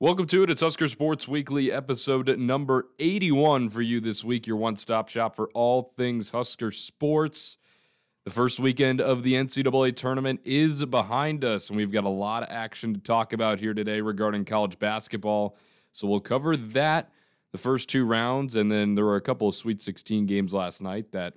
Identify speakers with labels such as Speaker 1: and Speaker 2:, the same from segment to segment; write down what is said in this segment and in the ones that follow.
Speaker 1: Welcome to it. It's Husker Sports Weekly, episode number 81 for you this week, your one stop shop for all things Husker sports. The first weekend of the NCAA tournament is behind us, and we've got a lot of action to talk about here today regarding college basketball. So we'll cover that, the first two rounds, and then there were a couple of Sweet 16 games last night that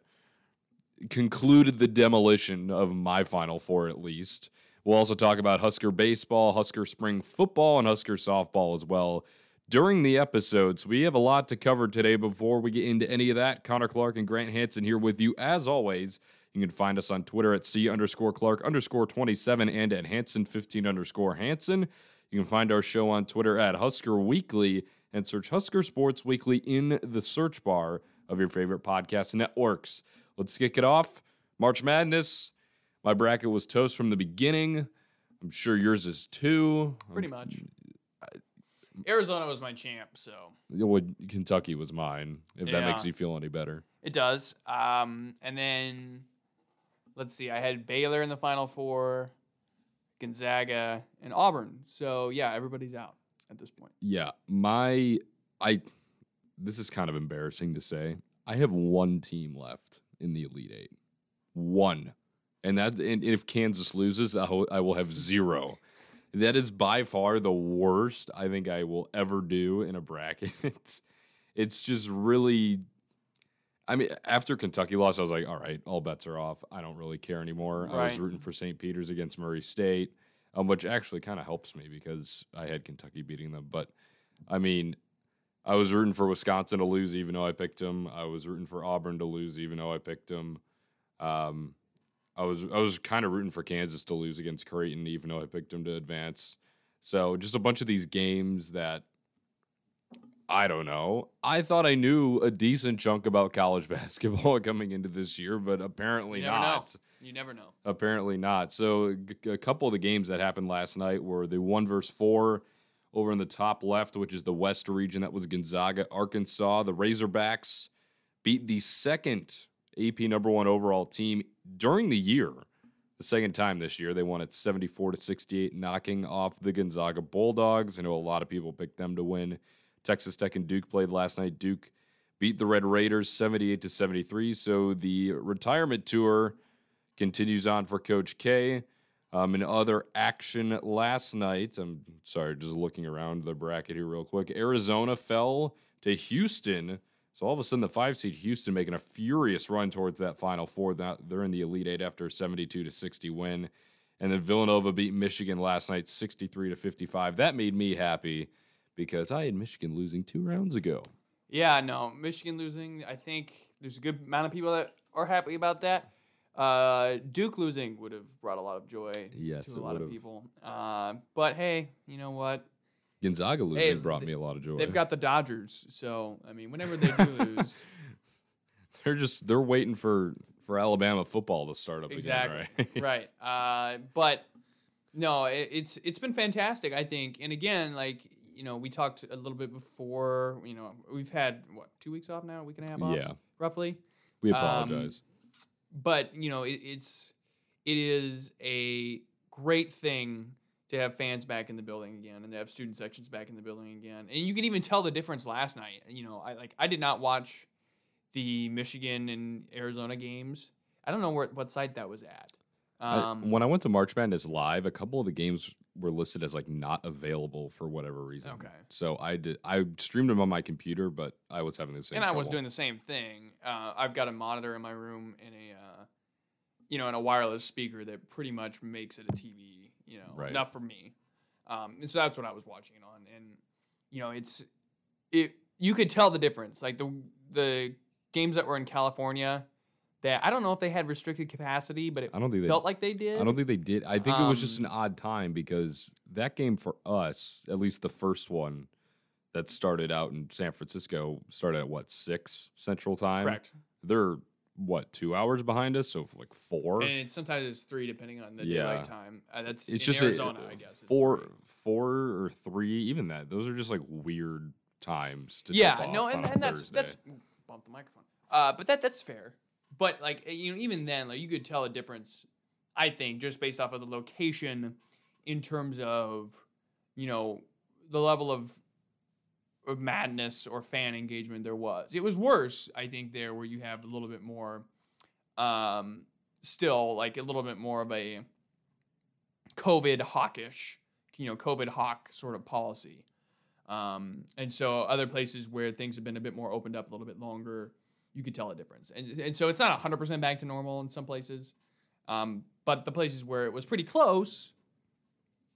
Speaker 1: concluded the demolition of my Final Four, at least. We'll also talk about Husker baseball, Husker spring football, and Husker softball as well during the episodes. We have a lot to cover today before we get into any of that. Connor Clark and Grant Hanson here with you as always. You can find us on Twitter at C underscore Clark underscore 27 and at Hanson 15 underscore Hanson. You can find our show on Twitter at Husker Weekly and search Husker Sports Weekly in the search bar of your favorite podcast networks. Let's kick it off. March Madness. My bracket was toast from the beginning. I'm sure yours is too.
Speaker 2: Pretty much. Arizona was my champ, so
Speaker 1: Well, Kentucky was mine. If that makes you feel any better.
Speaker 2: it does. Um, and then let's see, I had Baylor in the Final Four, Gonzaga, and Auburn. So yeah, everybody's out at this point.
Speaker 1: Yeah, my I. This is kind of embarrassing to say. I have one team left in the Elite Eight. One, and that and if Kansas loses, I will, I will have zero. That is by far the worst I think I will ever do in a bracket. it's just really. I mean, after Kentucky lost, I was like, all right, all bets are off. I don't really care anymore. I was rooting for St. Peter's against Murray State, um, which actually kind of helps me because I had Kentucky beating them. But I mean, I was rooting for Wisconsin to lose, even though I picked them. I was rooting for Auburn to lose, even though I picked them. Um, I was I was kind of rooting for Kansas to lose against Creighton, even though I picked them to advance. So just a bunch of these games that I don't know. I thought I knew a decent chunk about college basketball coming into this year, but apparently
Speaker 2: You never know.
Speaker 1: not.
Speaker 2: You never know.
Speaker 1: Apparently not. So a couple of the games that happened last night were the one versus four over in the top left, which is the West region. That was Gonzaga, Arkansas. The Razorbacks beat the second AP number one overall team during the year. The second time this year, they won at 74 to 68, knocking off the Gonzaga Bulldogs. I know a lot of people picked them to win. Texas Tech and Duke played last night. Duke beat the Red Raiders 78 to 73. So the retirement tour continues on for Coach K. Um, in other action last night, I'm sorry, just looking around the bracket here real quick. Arizona fell to Houston. So all of a sudden, the five seed Houston making a furious run towards that Final Four. Now They're in the Elite Eight after a 72 to 60 win. And then Villanova beat Michigan last night 63 to 55. That made me happy because I had Michigan losing two rounds ago.
Speaker 2: Yeah, no, Michigan losing. I think there's a good amount of people that are happy about that. Uh, Duke losing would have brought a lot of joy
Speaker 1: Yes,
Speaker 2: to a lot
Speaker 1: would've.
Speaker 2: of people. Uh, but hey, you know what?
Speaker 1: Gonzaga losing
Speaker 2: Hey,
Speaker 1: brought
Speaker 2: th-
Speaker 1: me a lot of joy.
Speaker 2: They've got the Dodgers, so I mean, whenever they do lose,
Speaker 1: they're just they're waiting for for Alabama football to start up
Speaker 2: exactly,
Speaker 1: again, right?
Speaker 2: right? Uh, but no, it, it's it's been fantastic, I think. And again, like you know, we talked a little bit before. You know, we've had what two weeks off now, a week and a half off,
Speaker 1: Yeah.
Speaker 2: roughly.
Speaker 1: we
Speaker 2: Um,
Speaker 1: apologize.
Speaker 2: but you know it, it's it is a great thing to have fans back in the building again and to have student sections back in the building again and you can even tell the difference last night you know i like i did not watch the michigan and arizona games i don't know where, what site that was at
Speaker 1: I-
Speaker 2: um,
Speaker 1: when I went to March Madness live, a couple of the games were listed as like not available for whatever reason.
Speaker 2: Okay.
Speaker 1: So I did I streamed them on my computer, but I was having the same. Thing.
Speaker 2: And i was doing the same thing uh, i've got a monitor in my room and a uh, you know and a wireless speaker that pretty much makes it a tv you know
Speaker 1: Right.
Speaker 2: enough for me um, and so that's what i was watching it on and you know it's it you could tell the difference like the the games that were in california that i don't know if they had restricted capacity but it
Speaker 1: I don't think they.
Speaker 2: felt like they did
Speaker 1: I don't think they did. I think it was just
Speaker 2: Um,
Speaker 1: an odd time because that game for us, at least the first one that started out in San Francisco, started at what six Central Time.
Speaker 2: correct
Speaker 1: They're what two hours behind us, so like four.
Speaker 2: and it's, sometimes it's three depending on the
Speaker 1: Yeah.
Speaker 2: daylight time uh, that's
Speaker 1: it's
Speaker 2: in
Speaker 1: just a-
Speaker 2: arizona I guess
Speaker 1: four, four or three, even that. Those are just like weird times to.
Speaker 2: yeah no and,
Speaker 1: a
Speaker 2: and that's
Speaker 1: Thursday.
Speaker 2: that's bump the microphone uh but that that's fair but like eh, you know even then like you could tell a difference i think just based off of the location in terms of you know the level of madness or fan engagement there was. It was worse, I think, there where you have a little bit more, um, still like a little bit more of a COVID hawkish, you know, COVID hawk sort of policy. Um, and so other places where things have been a bit more opened up a little bit longer, you could tell a difference. And, and so it's not 100% back to normal in some places. Um, but the places where it was pretty close,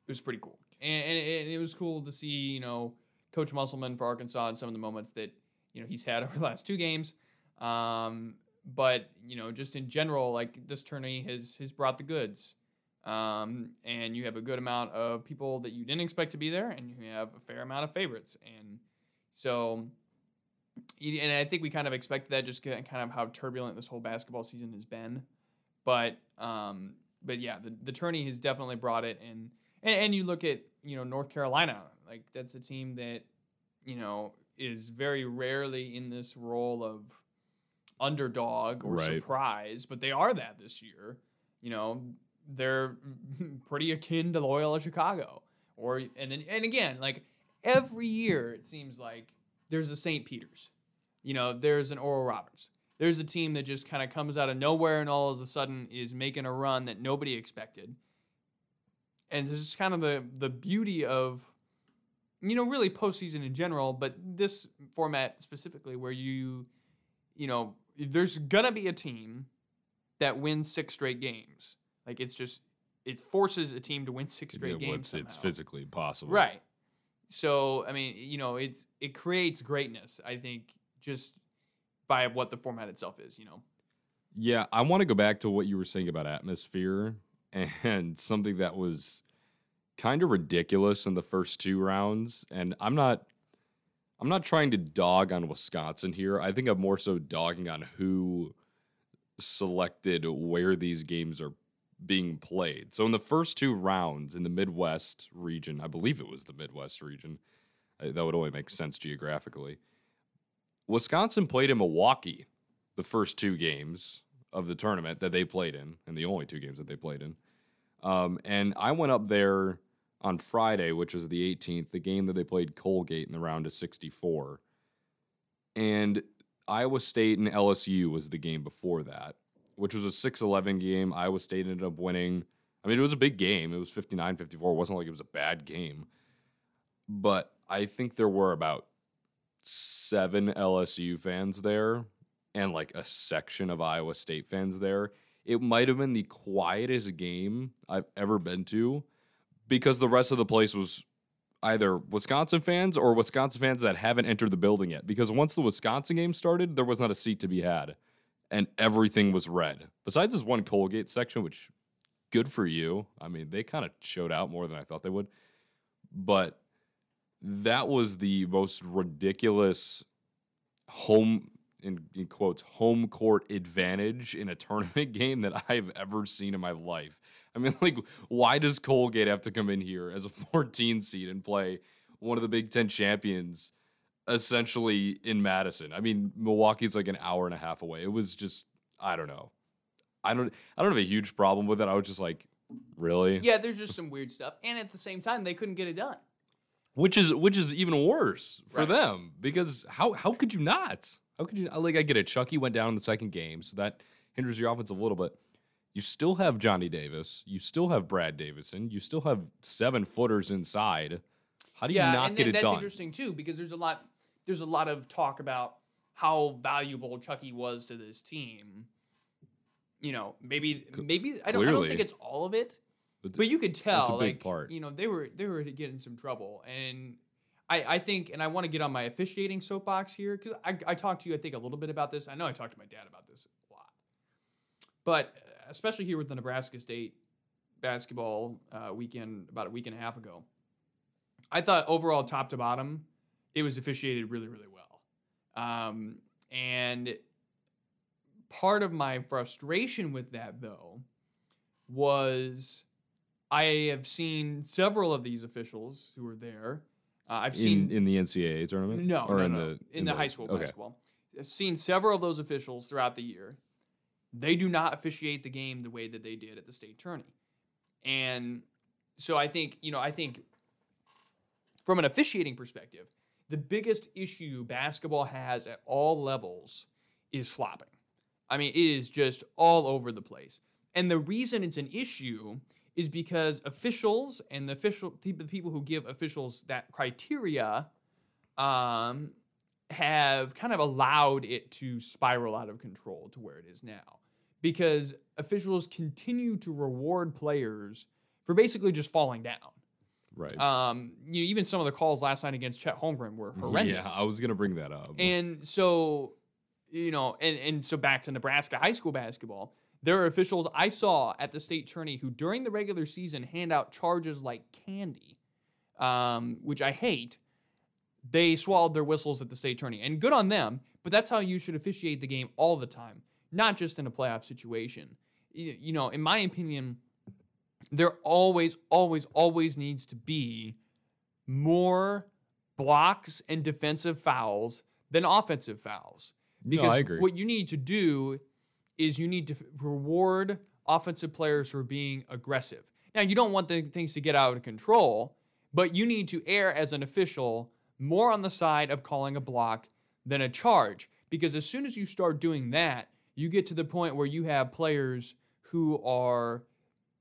Speaker 2: it was pretty cool. And, and, it, and it was cool to see, you know, Coach Musselman for Arkansas in some of the moments that, you know, he's had over the last two games. Um, but, you know, just in general, like this tourney has, has brought the goods. Um, and you have a good amount of people that you didn't expect to be there, and you have a fair amount of favorites. And so, and I think we kind of expected that just kind of how turbulent this whole basketball season has been. But, um, but yeah, the, the tourney has definitely brought it. And, and, and you look at, you know, North Carolina, like that's a team that, you know, is very rarely in this role of underdog or
Speaker 1: Right.
Speaker 2: surprise, but they are that this year. You know, they're pretty akin to Loyola Chicago. Or and then and again, like every year it seems like there's a St. Peter's. You know, there's an Oral Roberts. There's a team that just kind of comes out of nowhere and all of a sudden is making a run that nobody expected. And this is kind of the the beauty of you know, really postseason in general, but this format specifically where you you know, there's gonna be a team that wins six straight games. Like it's just it forces a team to win six straight
Speaker 1: Yeah,
Speaker 2: games.
Speaker 1: it's
Speaker 2: somehow.
Speaker 1: physically possible.
Speaker 2: Right. So I mean, you know, it's it creates greatness. I think just by what the format itself is. You know.
Speaker 1: Yeah, I want to go back to what you were saying about atmosphere and something that was kind of ridiculous in the first two rounds. And I'm not I'm not trying to dog on Wisconsin here. I think I'm more so dogging on who selected where these games are being played. So in the first two rounds in the Midwest region, I believe it was the Midwest region. uh, That would only make sense geographically. Wisconsin played in Milwaukee the first two games of the tournament that they played in, and the only two games that they played in. Um, and I went up there on Friday, which was the 18th, the game that they played Colgate in the round of 64. And Iowa State and LSU was the game before that, which was a 6 11 game. Iowa State ended up winning. I mean, it was a big game. It was 59 54. It wasn't like it was a bad game. But I think there were about seven LSU fans there and like a section of Iowa State fans there. It might have been the quietest game I've ever been to because the rest of the place was either Wisconsin fans or Wisconsin fans that haven't entered the building yet. Because once the Wisconsin game started, there was not a seat to be had and everything was red. Besides this one Colgate section, which good for you. I mean, they kind of showed out more than I thought they would. But that was the most ridiculous home in, in quotes home court advantage in a tournament game that I've ever seen in my life. I mean, like, why does Colgate have to come in here as a 14 seed and play one of the Big Ten champions essentially in Madison? I mean, Milwaukee's like an hour and a half away. It was just, I don't know. I don't, I don't have a huge problem with it. I was just like, really?
Speaker 2: Yeah, there's just some weird stuff, and at the same time, they couldn't get it done.
Speaker 1: which is which is even worse for
Speaker 2: Right.
Speaker 1: them because how how could you not? How could you like I get it? Chucky went down in the second game, so that hinders your offense a little bit. You still have Johnny Davis. You still have Brad Davison. You still have seven footers inside. How do you
Speaker 2: yeah,
Speaker 1: not
Speaker 2: and
Speaker 1: get
Speaker 2: then
Speaker 1: it
Speaker 2: that's
Speaker 1: done?
Speaker 2: interesting too because there's a lot there's a lot of talk about how valuable Chucky was to this team. You know, maybe maybe I don't, I don't think it's all of it,
Speaker 1: It's-
Speaker 2: but you could tell That's
Speaker 1: a big
Speaker 2: like
Speaker 1: part.
Speaker 2: you know they were they were getting some trouble and. I, I think, and I want to get on my officiating soapbox here because I, I talked to you, I think, a little bit about this. I know I talked to my dad about this a lot, but uh, especially here with the Nebraska State basketball uh, weekend about a week and a half ago, I thought overall, top to bottom, it was officiated really, really well. Um, and part of my frustration with that, though, was I have seen several of these officials who were there. Uh, I've seen
Speaker 1: in in the NCAA tournament?
Speaker 2: no,
Speaker 1: or
Speaker 2: no,
Speaker 1: in
Speaker 2: no.
Speaker 1: the
Speaker 2: in, the, high school
Speaker 1: okay.
Speaker 2: basketball. I've seen several of those officials throughout the year. They do not officiate the game the way that they did at the state tourney. And so I think, you know, I think from an officiating perspective, the biggest issue basketball has at all levels is flopping. I mean, it is just all over the place. And the reason it's an issue is because officials and the official the people who give officials that criteria um, have kind of allowed it to spiral out of control to where it is now. Because officials continue to reward players for basically just falling down.
Speaker 1: Right.
Speaker 2: Um, you know, even some of the calls last night against Chet Holmgren were horrendous.
Speaker 1: Yeah, I was gonna bring that up.
Speaker 2: And so, you know, and, and so back to Nebraska high school basketball, there are officials I saw at the state tourney who during the regular season hand out charges like candy, um, which I hate. They swallowed their whistles at the state tourney, and good on them. But that's how you should officiate the game all the time, not just in a playoff situation. You, you know, in my opinion, there always, always, always needs to be more blocks and defensive fouls than offensive fouls. Because
Speaker 1: no, I agree.
Speaker 2: what you need to do is you need to reward offensive players for being aggressive. Now, you don't want the things to get out of control, but you need to err as an official more on the side of calling a block than a charge. Because as soon as you start doing that, you get to the point where you have players who are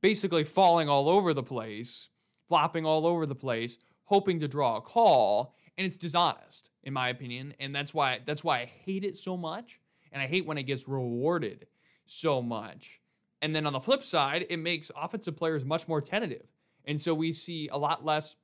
Speaker 2: basically falling all over the place, flopping all over the place, hoping to draw a call, and it's dishonest in my opinion, and that's why that's why I hate it so much, and I hate when it gets rewarded so much. And then on the flip side, it makes offensive players much more tentative, and so we see a lot less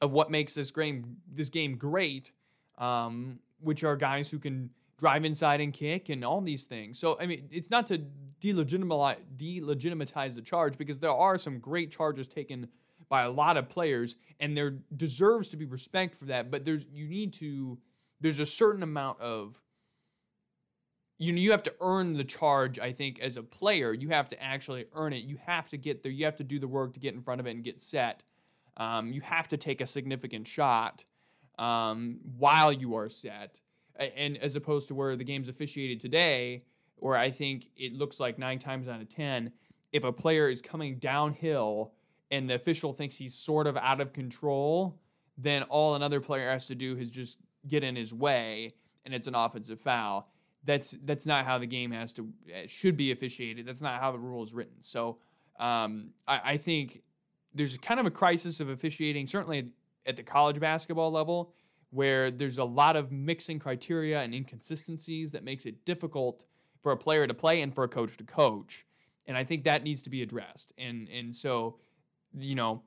Speaker 2: of what makes this game this game great, um, which are guys who can drive inside and kick and all these things. So I mean, it's not to delegitimize delegitimize the charge because there are some great charges taken by a lot of players, and there deserves to be respect for that. But there's you need to there's a certain amount of you you have to earn the charge. I think as a player, you have to actually earn it. You have to get there. You have to do the work to get in front of it and get set. Um, you have to take a significant shot um, while you are set, and as opposed to where the game's officiated today, where I think it looks like nine times out of ten, if a player is coming downhill and the official thinks he's sort of out of control, then all another player has to do is just get in his way, and it's an offensive foul. That's that's not how the game has to eh, should be officiated. That's not how the rule is written. So um, I, I think there's kind of a crisis of officiating, certainly at the college basketball level, where there's a lot of mixing criteria and inconsistencies that makes it difficult for a player to play and for a coach to coach. And I think that needs to be addressed. And and so you know,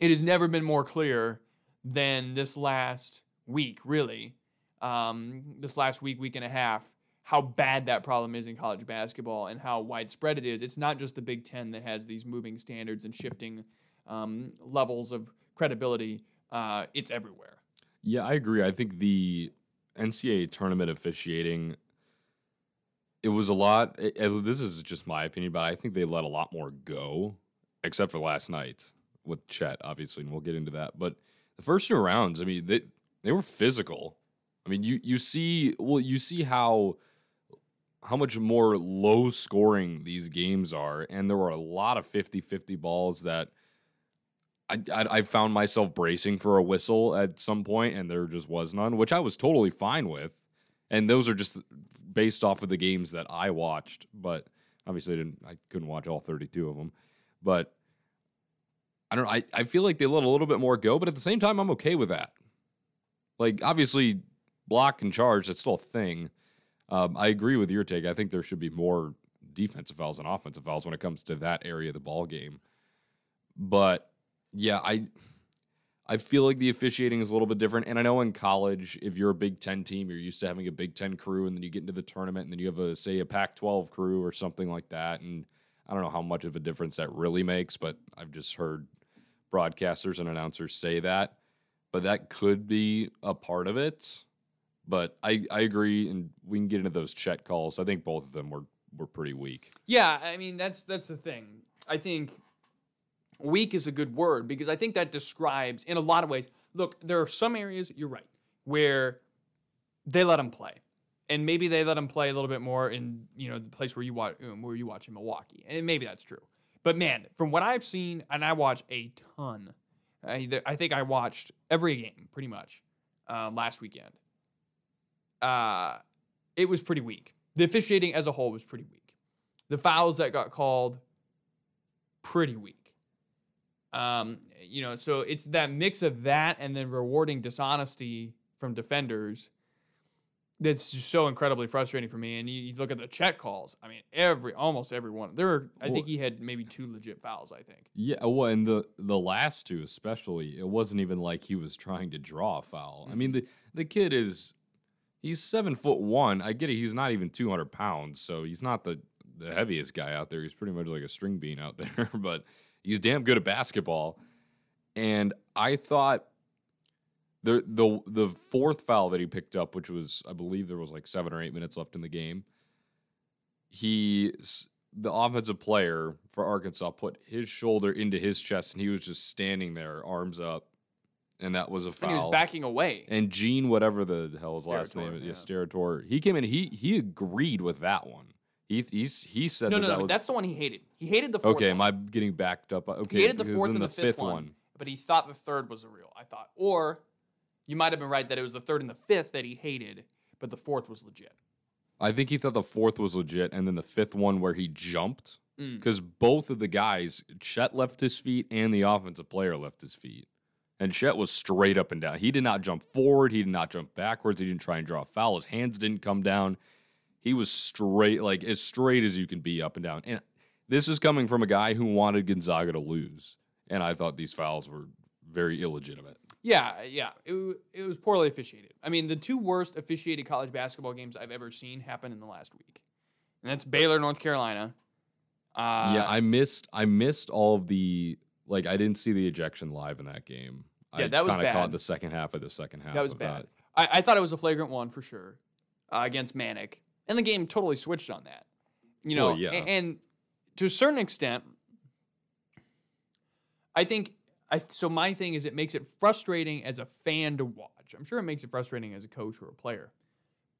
Speaker 2: it has never been more clear than this last week, really. Um, this last week, week and a half, how bad that problem is in college basketball and how widespread it is. It's not just the Big Ten that has these moving standards and shifting um, levels of credibility, uh, it's everywhere.
Speaker 1: Yeah, I agree. I think the NCAA tournament officiating, it was a lot. It, it, this is just my opinion, but I think they let a lot more go except for last night with Chet, obviously, and we'll get into that. But the first two rounds, I mean, they they were physical. I mean, you you see, well, you see how how much more low scoring these games are, and there were a lot of 50-50 balls that I, I, I found myself bracing for a whistle at some point, and there just was none, which I was totally fine with. And those are just based off of the games that I watched, but obviously I didn't I couldn't watch all 32 of them. But I don't. I, I feel like they let a little bit more go, but at the same time, I'm okay with that. Like, obviously, block and charge, that's still a thing. Um, I agree with your take. I think there should be more defensive fouls and offensive fouls when it comes to that area of the ball game. But yeah, I I feel like the officiating is a little bit different. And I know in college, if you're a Big Ten team, you're used to having a Big Ten crew, and then you get into the tournament, and then you have a say a Pac-12 crew or something like that, and I don't know how much of a difference that really makes, but I've just heard broadcasters and announcers say that. But that could be a part of it. But I, I agree, and we can get into those Chet calls. I think both of them were were pretty weak.
Speaker 2: Yeah, I mean that's that's the thing. I think weak is a good word because I think that describes in a lot of ways. Look, there are some areas you're right where they let them play and maybe they let him play a little bit more in you know the place where you watch um, where you watch in Milwaukee, and maybe that's true. But man, from what I've seen, and I watch a ton I, I think I watched every game pretty much um, last weekend. Uh, it was pretty weak. The officiating as a whole was pretty weak. The fouls that got called, pretty weak. Um, you know, so it's that mix of that and then rewarding dishonesty from defenders that's just so incredibly frustrating for me. And you, you look at the Chet calls. I mean, every almost every one. There, were, I think he had maybe two legit fouls. I think.
Speaker 1: Yeah, well, and the the last two especially, it wasn't even like he was trying to draw a foul. I mean, the the kid is he's seven foot one. I get it. He's not even two hundred pounds, so he's not the the heaviest guy out there. He's pretty much like a string bean out there, but he's damn good at basketball. And I thought the the the fourth foul that he picked up, which was I believe there was like seven or eight minutes left in the game. He the offensive player for Arkansas put his shoulder into his chest and he was just standing there, arms up, and that was a foul.
Speaker 2: And he was backing away.
Speaker 1: And Gene, whatever the hell his last name is, yeah. Steratore, he came in. He he agreed with that one. He he's, he said
Speaker 2: no,
Speaker 1: that
Speaker 2: no,
Speaker 1: that
Speaker 2: no.
Speaker 1: was
Speaker 2: That's the one he hated. He hated the fourth.
Speaker 1: okay.
Speaker 2: one.
Speaker 1: Am I getting backed up? Okay,
Speaker 2: He hated the fourth and the, fifth, one, but he thought the third was the real. I thought, or you might have been right that it was the third and the fifth that he hated, but the fourth was legit.
Speaker 1: I think he thought the fourth was legit, and then the fifth one where he jumped
Speaker 2: Mm.
Speaker 1: because both of the guys, Chet left his feet and the offensive player left his feet, and Chet was straight up and down. He did not jump forward. He did not jump backwards. He didn't try and draw a foul. His hands didn't come down. He was straight, like as straight as you can be up and down. And this is coming from a guy who wanted Gonzaga to lose, and I thought these fouls were very illegitimate.
Speaker 2: Yeah, yeah. It, it was poorly officiated. I mean, the two worst officiated college basketball games I've ever seen happened in the last week, and that's Baylor, North Carolina. Uh,
Speaker 1: yeah, I missed I missed all of the like I didn't see the ejection live in that game.
Speaker 2: Yeah,
Speaker 1: I
Speaker 2: that was
Speaker 1: kinda caught
Speaker 2: bad.
Speaker 1: the second half of the second half.
Speaker 2: that was bad.
Speaker 1: That.
Speaker 2: I, I thought it was a flagrant one for sure uh, against Manek, and the game totally switched on that. You know,
Speaker 1: Well, yeah.
Speaker 2: a- and, to a certain extent, I think. I so my thing is it makes it frustrating as a fan to watch. I'm sure it makes it frustrating as a coach or a player,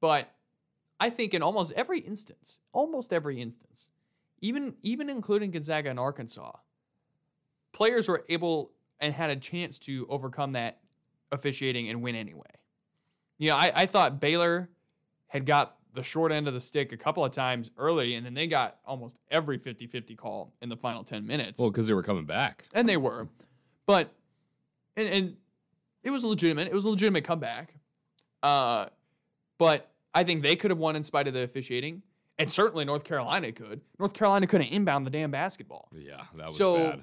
Speaker 2: but I think in almost every instance, almost every instance, even even including Gonzaga and Arkansas, players were able and had a chance to overcome that officiating and win anyway. You know, I, I thought Baylor had got the short end of the stick a couple of times early, and then they got almost every 50 50 call in the final 10 minutes.
Speaker 1: Well, because they were coming back.
Speaker 2: and they were. But, and, and it was legitimate. It was a legitimate comeback. Uh, but I think they could have won in spite of the officiating. And certainly North Carolina could. North Carolina couldn't inbound the damn basketball.
Speaker 1: Yeah, that was
Speaker 2: So-
Speaker 1: bad.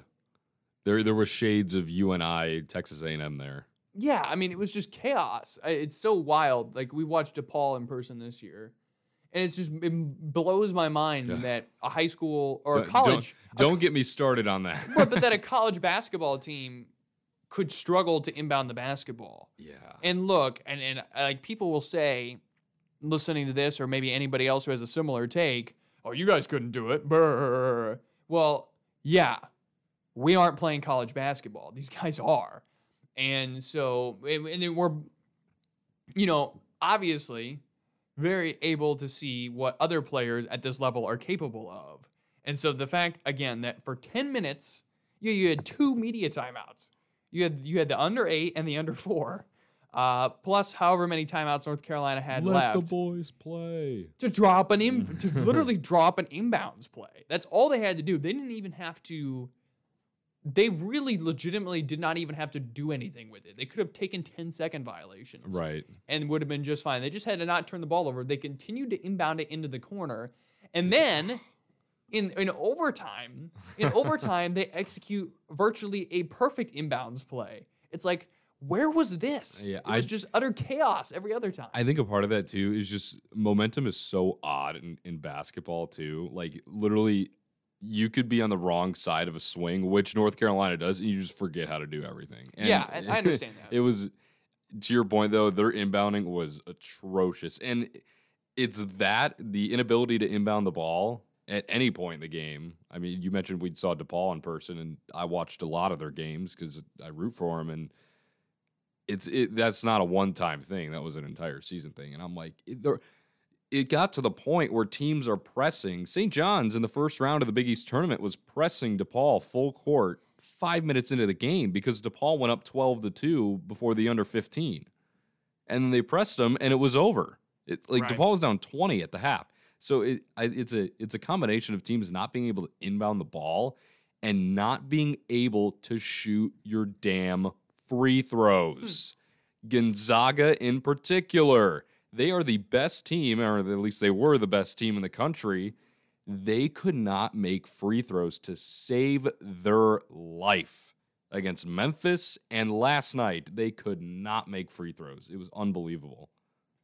Speaker 1: There there were shades of UNI, Texas A&M there.
Speaker 2: Yeah, I mean, it was just chaos. It's so wild. Like we watched DePaul in person this year, and it's just it blows my mind
Speaker 1: Yeah.
Speaker 2: that a high school or a
Speaker 1: Don't-
Speaker 2: college, a
Speaker 1: Don't get me started on that.
Speaker 2: co- but that a college basketball team could struggle to inbound the basketball.
Speaker 1: yeah.
Speaker 2: And look, and and uh, like people will say, listening to this, or maybe anybody else who has a similar take, oh, you guys couldn't do it. Brr. Well, yeah, we aren't playing college basketball. These guys are, and so and then we're, you know, obviously very able to see what other players at this level are capable of. And so the fact again that for 10 minutes you, you had two media timeouts. You had you had the under 8 and the under 4. Uh, plus however many timeouts North Carolina had
Speaker 1: Let
Speaker 2: left
Speaker 1: the boys play.
Speaker 2: to drop an in, to literally drop an inbounds play. That's all they had to do. They didn't even have to. They really legitimately did not even have to do anything with it. They could have taken 10 second violations
Speaker 1: Right.
Speaker 2: and would have been just fine. They just had to not turn the ball over. They continued to inbound it into the corner, and then in in overtime, in overtime they execute virtually a perfect inbounds play. It's like where was this?
Speaker 1: Yeah,
Speaker 2: it was
Speaker 1: I-
Speaker 2: just utter chaos every other time.
Speaker 1: I think a part of that too is just momentum is so odd in, in basketball too. Like literally, you could be on the wrong side of a swing, which North Carolina does, and you just forget how to do everything. And
Speaker 2: Yeah, I understand that.
Speaker 1: it was to your point though, their inbounding was atrocious, and it's that the inability to inbound the ball at any point in the game. I mean, you mentioned we saw DePaul in person, and I watched a lot of their games because I root for them, and it's it that's not a one time thing. That was an entire season thing. And I'm like, it, it got to the point where teams are pressing. St. John's in the first round of the Big East tournament was pressing DePaul full court five minutes into the game because DePaul went up 12 to 2 before the under 15. And then they pressed them and it was over. It, like
Speaker 2: Right.
Speaker 1: DePaul was down 20 at the half. So it, it's a it's a combination of teams not being able to inbound the ball and not being able to shoot your damn free throws. Hmm. Gonzaga in particular, they are the best team, or at least they were the best team in the country. They could not make free throws to save their life against Memphis. And last night, they could not make free throws. It was unbelievable.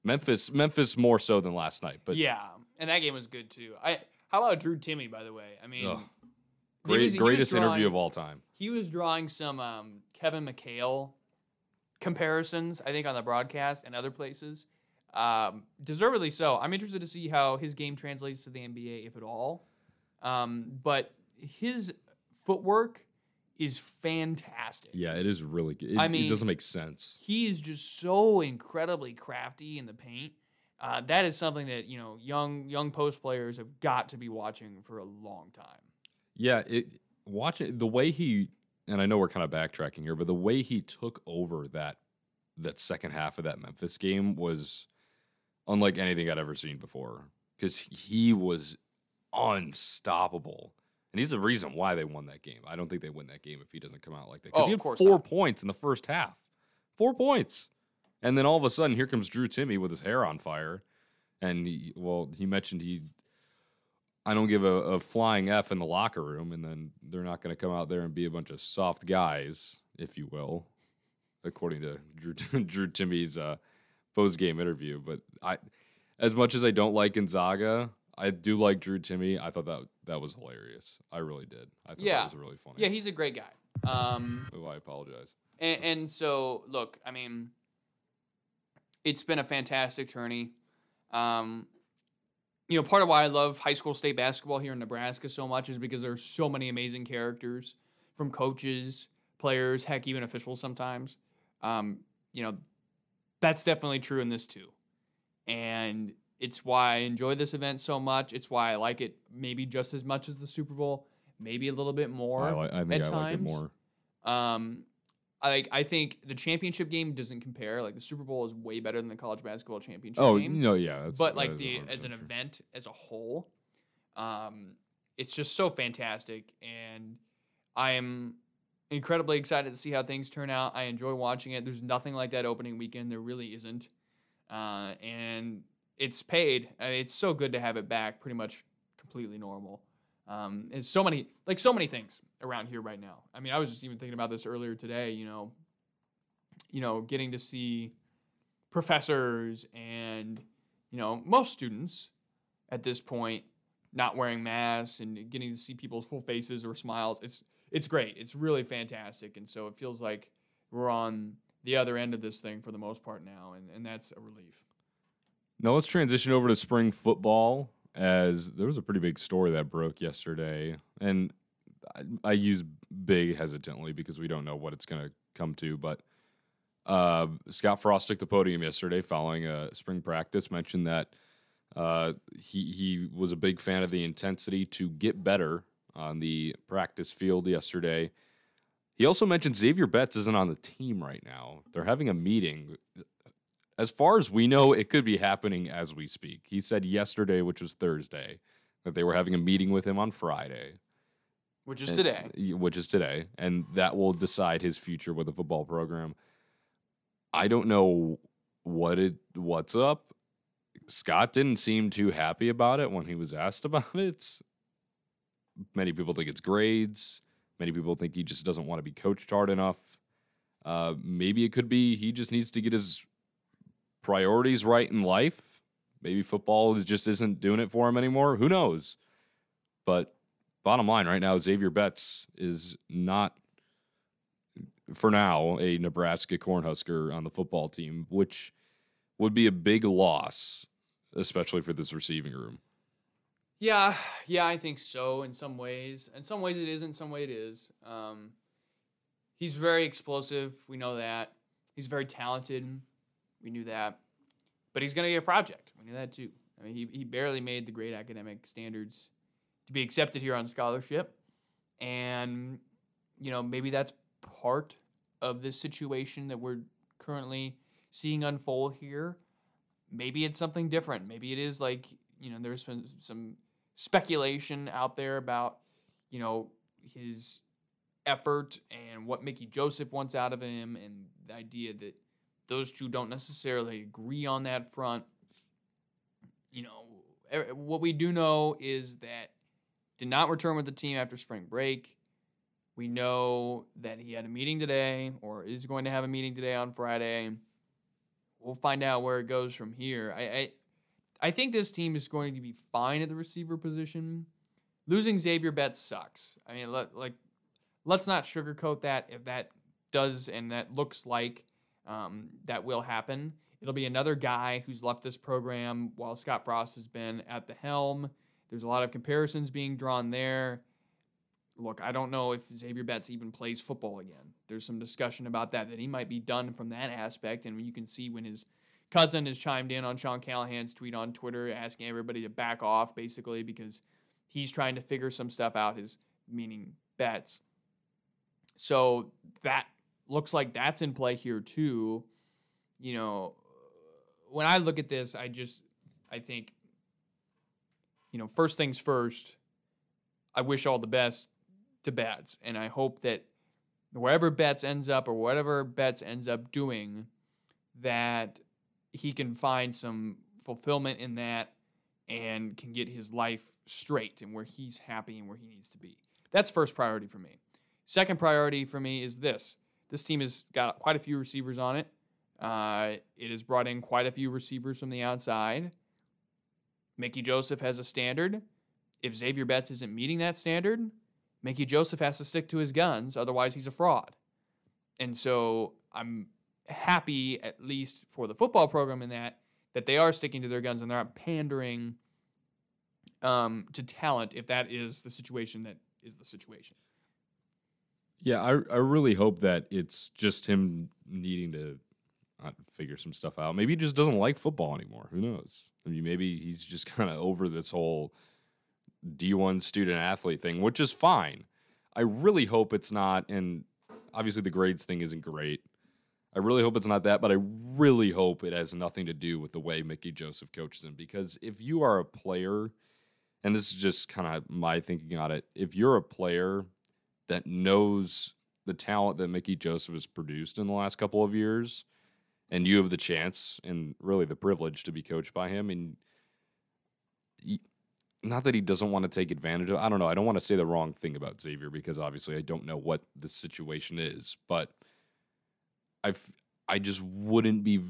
Speaker 1: Memphis, Memphis more so than last night. But
Speaker 2: yeah, and that game was good too. I how about Drew Timme by the way? I mean,
Speaker 1: Ugh. great,
Speaker 2: was-
Speaker 1: greatest interview of all time.
Speaker 2: he was drawing some um, Kevin McHale comparisons, I think, on the broadcast and other places. Um, deservedly so. I'm interested to see how his game translates to the NBA, if at all. Um, but his footwork is fantastic.
Speaker 1: Yeah, it is really good. It,
Speaker 2: I
Speaker 1: it doesn't make sense.
Speaker 2: He is just so incredibly crafty in the paint. Uh, that is something that you know young young post players have got to be watching for a long time.
Speaker 1: Yeah, it watching the way he and I know we're kind of backtracking here, but the way he took over that that second half of that Memphis game was unlike anything I'd ever seen before because he was unstoppable. And he's the reason why they won that game. I don't think they win that game if he doesn't come out like that.
Speaker 2: Oh,
Speaker 1: Because he had four
Speaker 2: not.
Speaker 1: points in the first half. Four points. And then all of a sudden, here comes Drew Timme with his hair on fire. And he, well, he mentioned he I don't give a, a flying F in the locker room, and then they're not going to come out there and be a bunch of soft guys, if you will, according to Drew, Drew Timme's uh, post game interview. But I, as much as I don't like Gonzaga, I do like Drew Timme. I thought that that was hilarious. I really did. I thought
Speaker 2: Yeah.
Speaker 1: that was really funny.
Speaker 2: Yeah, he's a great guy. Um,
Speaker 1: Oh, I apologize.
Speaker 2: And, and so, look, I mean, it's been a fantastic journey. Um, you know, part of why I love high school state basketball here in Nebraska so much is because there's so many amazing characters from coaches, players, heck, even officials sometimes. Um, you know, that's definitely true in this too. And it's why I enjoy this event so much. It's why I like it maybe just as much as the Super Bowl, maybe a little bit more.
Speaker 1: I, li- I think
Speaker 2: at
Speaker 1: I like it
Speaker 2: times.
Speaker 1: more.
Speaker 2: Um, I like. I think the championship game doesn't compare. Like the Super Bowl is way better than the college basketball championship
Speaker 1: Oh
Speaker 2: game.
Speaker 1: no, yeah. That's,
Speaker 2: but like the as an
Speaker 1: true.
Speaker 2: event as a whole, um, it's just so fantastic, and I am incredibly excited to see how things turn out. I enjoy watching it. There's nothing like that opening weekend. There really isn't, uh, and it's paid. I mean, it's so good to have it back, pretty much completely normal. Um, it's so many like so many things around here right now. I mean, I was just even thinking about this earlier today. You know, you know, getting to see professors and you know most students at this point not wearing masks and getting to see people's full faces or smiles. It's it's great. It's really fantastic, and so it feels like we're on the other end of this thing for the most part now, and, and that's a relief.
Speaker 1: Now let's transition over to spring football. As there was a pretty big story that broke yesterday, and I, I use big hesitantly because we don't know what it's going to come to. But uh, Scott Frost took the podium yesterday following a spring practice. Mentioned that uh, he he was a big fan of the intensity to get better on the practice field yesterday. He also mentioned Xavier Betts isn't on the team right now. They're having a meeting as far as we know, it could be happening as we speak. He said yesterday, which was Thursday, that they were having a meeting with him on Friday,
Speaker 2: Which is
Speaker 1: and-
Speaker 2: today.
Speaker 1: which is today, and that will decide his future with the football program. I don't know what it what's up. Scott didn't seem too happy about it when he was asked about it. Many people think it's grades. Many people think he just doesn't want to be coached hard enough. Uh, maybe it could be he just needs to get his priorities right in life. Maybe football is just isn't doing it for him anymore. Who knows? But bottom line, right now, Xavier Betts is not, for now, a Nebraska Cornhusker on the football team, which would be a big loss, especially for this receiving room.
Speaker 2: Yeah, yeah, I think so. In some ways, in some ways it is. In some way it is. Um, he's very explosive. We know that. He's very talented. We knew that. But he's gonna get a project. We knew that too. I mean, he he barely made the great academic standards to be accepted here on scholarship, and you know, maybe that's part of this situation that we're currently seeing unfold here. Maybe it's something different. Maybe it is like, you know, there's been some speculation out there about, you know, his effort and what Mickey Joseph wants out of him and the idea that those two don't necessarily agree on that front. You know, what we do know is that did not return with the team after spring break. We know that he had a meeting today or is going to have a meeting today on Friday. We'll find out where it goes from here. I I, I think this team is going to be fine at the receiver position. Losing Xavier Betts sucks. I mean, let, like let's not sugarcoat that. If that does and that looks like um, that will happen, it'll be another guy who's left this program while Scott Frost has been at the helm. There's a lot of comparisons being drawn there. Look, I don't know if Xavier Betts even plays football again. There's some discussion about that, that he might be done from that aspect. And you can see when his cousin has chimed in on Sean Callahan's tweet on Twitter asking everybody to back off, basically, because he's trying to figure some stuff out, his meaning Betts. So that looks like that's in play here too. You know, when I look at this, I just I think you know, first things first, I wish all the best to Betts and I hope that wherever Betts ends up or whatever Betts ends up doing that he can find some fulfillment in that and can get his life straight and where he's happy and where he needs to be. That's first priority for me. Second priority for me is this this team has got quite a few receivers on it. Uh, it has brought in quite a few receivers from the outside. Mickey Joseph has a standard. If Xavier Betts isn't meeting that standard, Mickey Joseph has to stick to his guns, otherwise, he's a fraud. And so I'm happy, at least for the football program, in that that they are sticking to their guns and they're not pandering um, to talent if that is the situation that is the situation.
Speaker 1: Yeah, I I really hope that it's just him needing to uh, figure some stuff out. Maybe he just doesn't like football anymore. Who knows? I mean, maybe he's just kind of over this whole D1 student athlete thing, which is fine. I really hope it's not, and obviously the grades thing isn't great. I really hope it's not that, but I really hope it has nothing to do with the way Mickey Joseph coaches him. Because if you are a player, and this is just kind of my thinking on it, if you're a player that knows the talent that Mickey Joseph has produced in the last couple of years, and you have the chance and really the privilege to be coached by him, and he, not that he doesn't want to take advantage of. I don't know. I don't want to say the wrong thing about Xavier because obviously I don't know what the situation is, but I I just wouldn't be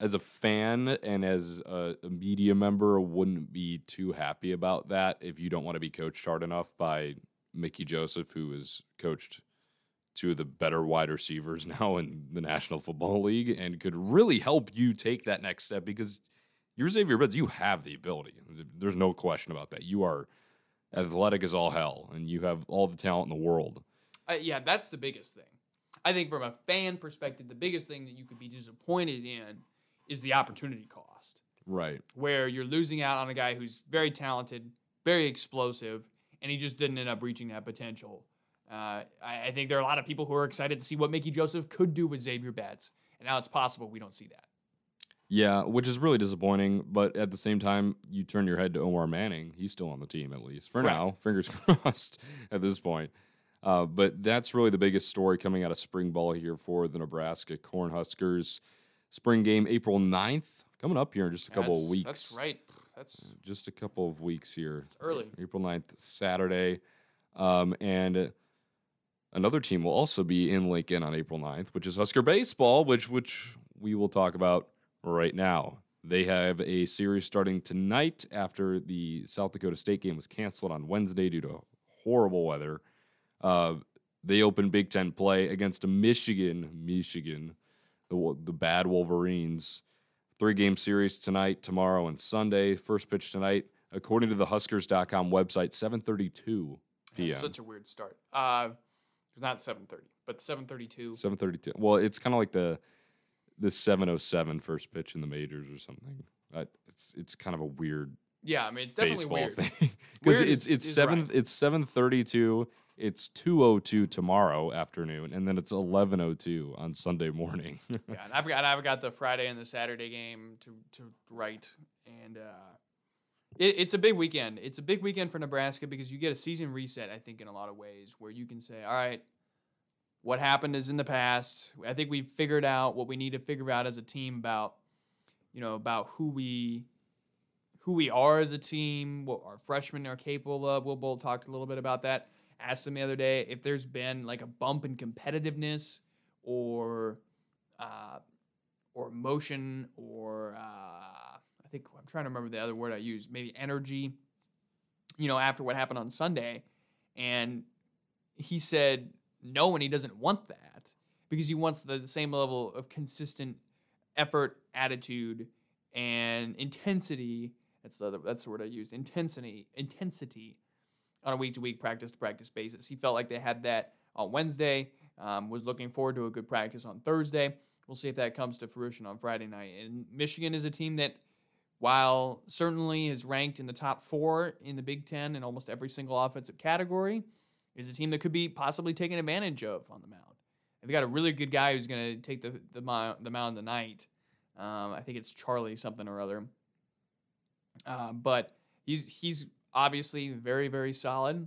Speaker 1: as a fan and as a, media member wouldn't be too happy about that if you don't want to be coached hard enough by Mickey Joseph, who has coached two of the better wide receivers now in the National Football League and could really help you take that next step because you're Xavier Betts, you have the ability. There's no question about that. You are athletic as all hell and you have all the talent in the world.
Speaker 2: Uh, yeah, that's the biggest thing. I think from a fan perspective, the biggest thing that you could be disappointed in is the opportunity cost,
Speaker 1: Right.
Speaker 2: where you're losing out on a guy who's very talented, very explosive, and he just didn't end up reaching that potential. Uh, I, I think there are a lot of people who are excited to see what Mickey Joseph could do with Xavier Betts, and now it's possible we don't see that.
Speaker 1: Yeah, which is really disappointing. But at the same time, you turn your head to Omar Manning. He's still on the team, at least for
Speaker 2: Correct.
Speaker 1: now. Fingers crossed at this point. Uh, but that's really the biggest story coming out of spring ball here for the Nebraska Cornhuskers. Spring game April 9th, coming up here in just a couple of weeks.
Speaker 2: That's right. That's
Speaker 1: Just a couple of weeks here.
Speaker 2: it's early.
Speaker 1: April 9th, Saturday. Um, and another team will also be in Lincoln on April 9th, which is Husker Baseball, which which we will talk about right now. They have a series starting tonight after the South Dakota State game was canceled on Wednesday due to horrible weather. Uh, they open Big Ten play against a Michigan, Michigan, the, the bad Wolverines. Three game series tonight, tomorrow, and Sunday. First pitch tonight, according to the Huskers.com website, 7:32 p.m.
Speaker 2: That's such a weird start. Uh, not 7:30, but 7:32.
Speaker 1: 7:32. Well, it's kind of like the the 707 first pitch in the majors or something. Uh, it's it's kind of a weird
Speaker 2: Yeah, I mean it's definitely
Speaker 1: baseball
Speaker 2: weird.
Speaker 1: thing because it's it's
Speaker 2: is
Speaker 1: seven
Speaker 2: right.
Speaker 1: it's 7:32 It's 2:02 tomorrow afternoon, and then it's 11:02 on Sunday morning.
Speaker 2: yeah, and I've got I've got the Friday and the Saturday game to to write, and uh, it, it's a big weekend. It's a big weekend for Nebraska because you get a season reset. I think in a lot of ways where you can say, all right, what happened is in the past. I think we've figured out what we need to figure out as a team about, you know, about who we who we are as a team, what our freshmen are capable of. Will Bolt talked a little bit about that asked them the other day if there's been like a bump in competitiveness or uh, or emotion or uh, I think I'm trying to remember the other word I used, maybe energy. You know, after what happened on Sunday, and he said no, and he doesn't want that because he wants the, the same level of consistent effort, attitude, and intensity. That's the other, that's the word I used. Intensity, intensity on a week to week, practice to practice basis. He felt like they had that on Wednesday, um, was looking forward to a good practice on Thursday. We'll see if that comes to fruition on Friday night. And Michigan is a team that, while certainly is ranked in the top four in the Big Ten in almost every single offensive category, is a team that could be possibly taken advantage of on the mound. They've got a really good guy who's going to take the the, the mound tonight. Um, I think it's Charlie something or other. Uh, but he's he's obviously very, very solid.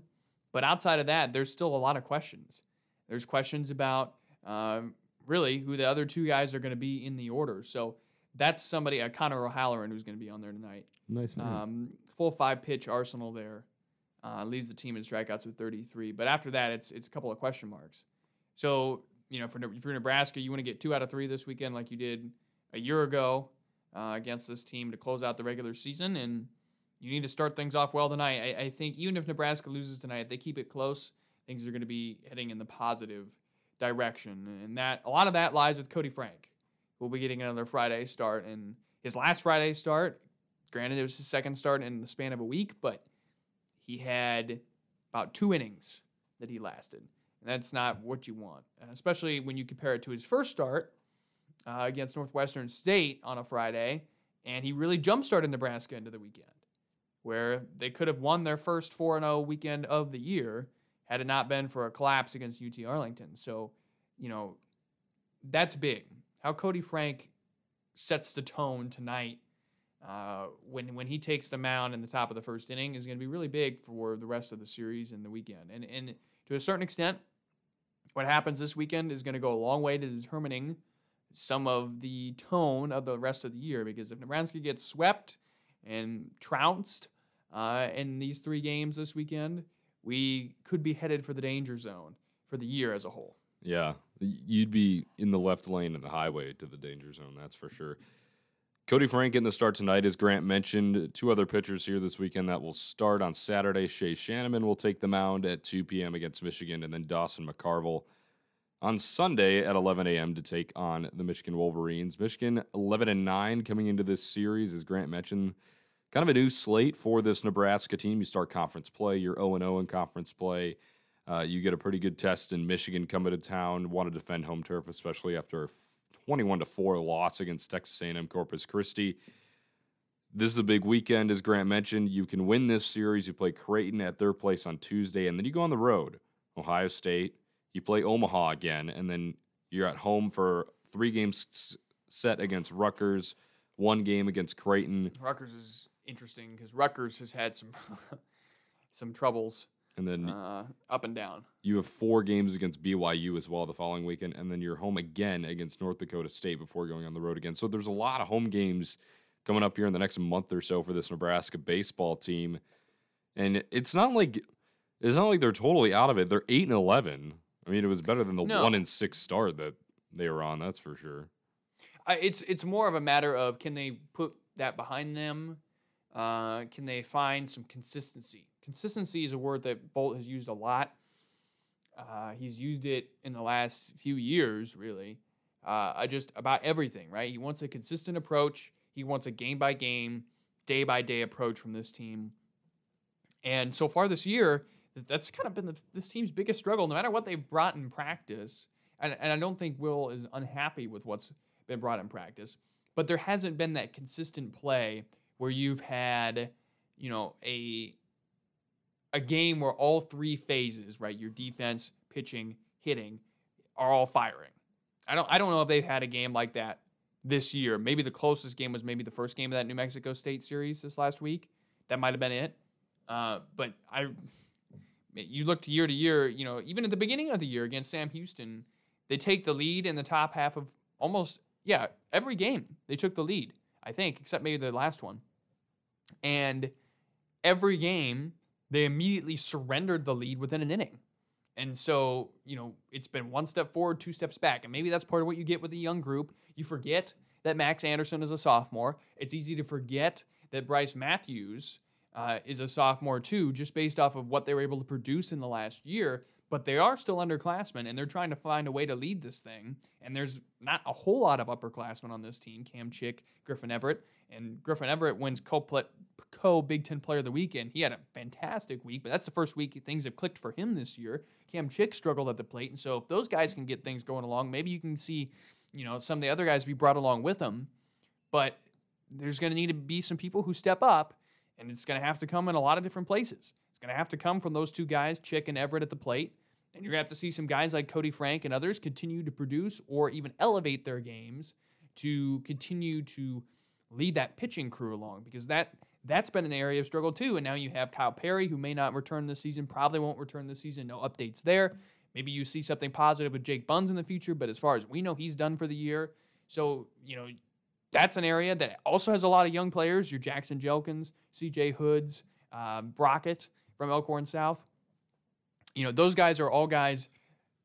Speaker 2: But outside of that, there's still a lot of questions. There's questions about um, really who the other two guys are going to be in the order. So that's somebody, uh, Connor O'Halloran, who's going to be on there tonight.
Speaker 1: Nice.
Speaker 2: Um, full five pitch arsenal there. Uh, leads the team in strikeouts with 33. But after that, it's it's a couple of question marks. So you know, for for Nebraska, you want to get two out of three this weekend, like you did a year ago uh, against this team to close out the regular season, and you need to start things off well tonight. I, I think even if Nebraska loses tonight, they keep it close. Things are going to be heading in the positive direction, and that a lot of that lies with Cody Frank. We'll be getting another Friday start, and his last Friday start. Granted, it was his second start in the span of a week, but he had about two innings that he lasted. And that's not what you want, especially when you compare it to his first start uh, against Northwestern State on a Friday, and he really jump started Nebraska into the weekend where they could have won their first 4 0 weekend of the year had it not been for a collapse against UT Arlington. So, you know, that's big. How Cody Frank sets the tone tonight uh, when when he takes the mound in the top of the first inning is going to be really big for the rest of the series and the weekend. And and to a certain extent, what happens this weekend is going to go a long way to determining some of the tone of the rest of the year. Because if Nebraska gets swept and trounced uh, in these three games this weekend, we could be headed for the danger zone for the year as a whole.
Speaker 1: Yeah, you'd be in the left lane of the highway to the danger zone, that's for sure. Cody Frank getting the start tonight, as Grant mentioned. Two other pitchers here this weekend that will start on Saturday. Shay Schanaman will take the mound at 2 p.m. against Michigan, and then Dawson McCarville on Sunday at 11 a.m. to take on the Michigan Wolverines. Michigan 11 and 9 coming into this series, as Grant mentioned kind of a new slate for this Nebraska team. You start conference play, you're 0 0 in conference play. Uh, you get a pretty good test in Michigan coming to town. Want to defend home turf, especially after a 21 to 4 loss against Texas A&M Corpus Christi. This is a big weekend, as Grant mentioned. You can win this series. You play Creighton at their place on Tuesday, and then you go on the road. Ohio State. You play Omaha again, and then you're at home for three games set against Rutgers, one game against Creighton.
Speaker 2: Rutgers is interesting because Rutgers has had some some troubles.
Speaker 1: And then
Speaker 2: uh, up and down.
Speaker 1: You have four games against BYU as well the following weekend, and then you're home again against North Dakota State before going on the road again. So there's a lot of home games coming up here in the next month or so for this Nebraska baseball team, and it's not like it's not like they're totally out of it. They're eight and eleven. I mean, it was better than the no. one and six start that they were on. That's for sure.
Speaker 2: it's it's more of a matter of can they put that behind them uh, can they find some consistency? Consistency is a word that Bolt has used a lot. Uh, he's used it in the last few years, really. Uh, just about everything, right? He wants a consistent approach. He wants a game by game, day by day approach from this team. And so far this year, that's kind of been the, this team's biggest struggle. No matter what they've brought in practice, and, and I don't think Will is unhappy with what's been brought in practice, but there hasn't been that consistent play where you've had, you know, a a game where all three phases, right, your defense, pitching, hitting, are all firing. I don't I don't know if they've had a game like that this year. Maybe the closest game was maybe the first game of that New Mexico State series this last week. That might have been it. Uh, but I, you look to year to year. You know, even at the beginning of the year against Sam Houston, they take the lead in the top half of almost yeah every game. They took the lead, I think, except maybe the last one. And every game, they immediately surrendered the lead within an inning. And so, you know, it's been one step forward, two steps back. And maybe that's part of what you get with a young group. You forget that Max Anderson is a sophomore. It's easy to forget that Brice Matthews uh, is a sophomore too, just based off of what they were able to produce in the last year. But they are still underclassmen, and they're trying to find a way to lead this thing. And there's not a whole lot of upperclassmen on this team. Cam Chick, Griffin Everritt, and Griffin Everritt wins co Big Ten Player of the Weekend. He had a fantastic week, but that's the first week things have clicked for him this year. Cam Chick struggled at the plate, and so if those guys can get things going along, maybe you can see, you know, some of the other guys be brought along with them. But there's going to need to be some people who step up and it's going to have to come in a lot of different places. It's going to have to come from those two guys, Chick and Everritt, at the plate. And you're going to have to see some guys like Cody Frank and others continue to produce or even elevate their games to continue to lead that pitching crew along because that that's been an area of struggle too. And now you have Kyle Perry, who may not return this season, probably won't return this season. No updates there. Maybe you see something positive with Jake Bunz in the future, but as far as we know, he's done for the year. So, you know, that's an area that also has a lot of young players. Your Jackson Jelkins, CJ Hoods, um, Brockett from Elkhorn South. You know, those guys are all guys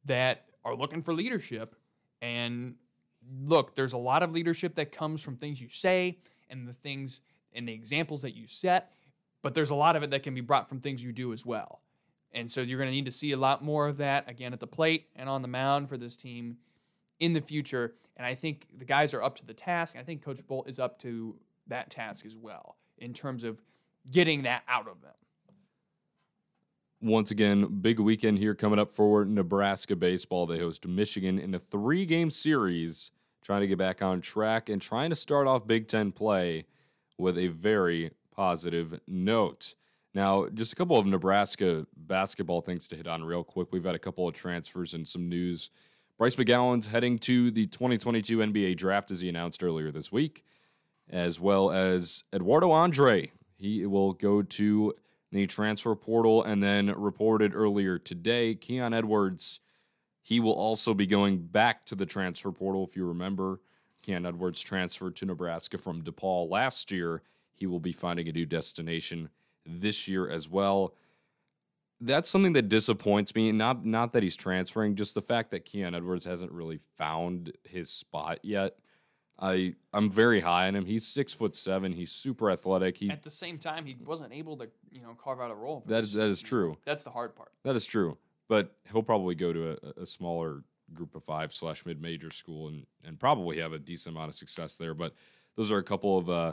Speaker 2: that are looking for leadership. And look, there's a lot of leadership that comes from things you say and the things and the examples that you set, but there's a lot of it that can be brought from things you do as well. And so you're going to need to see a lot more of that again at the plate and on the mound for this team in the future. And I think the guys are up to the task. I think Coach Bolt is up to that task as well in terms of getting that out of them.
Speaker 1: Once again, big weekend here coming up for Nebraska baseball. They host Michigan in a three game series, trying to get back on track and trying to start off Big Ten play with a very positive note. Now, just a couple of Nebraska basketball things to hit on real quick. We've had a couple of transfers and some news Bryce McGowens heading to the 2022 NBA draft, as he announced earlier this week, as well as Eduardo Andre. He will go to the transfer portal and then reported earlier today, Keon Edwards. He will also be going back to the transfer portal. If you remember, Keon Edwards transferred to Nebraska from DePaul last year. He will be finding a new destination this year as well that's something that disappoints me. Not not that he's transferring, just the fact that Keon Edwards hasn't really found his spot yet. I I'm very high on him. He's six foot seven. He's super athletic. He
Speaker 2: at the same time he wasn't able to you know carve out a role.
Speaker 1: That is that is true.
Speaker 2: That's the hard part.
Speaker 1: That is true. But he'll probably go to a, a smaller group of five slash mid major school and and probably have a decent amount of success there. But those are a couple of uh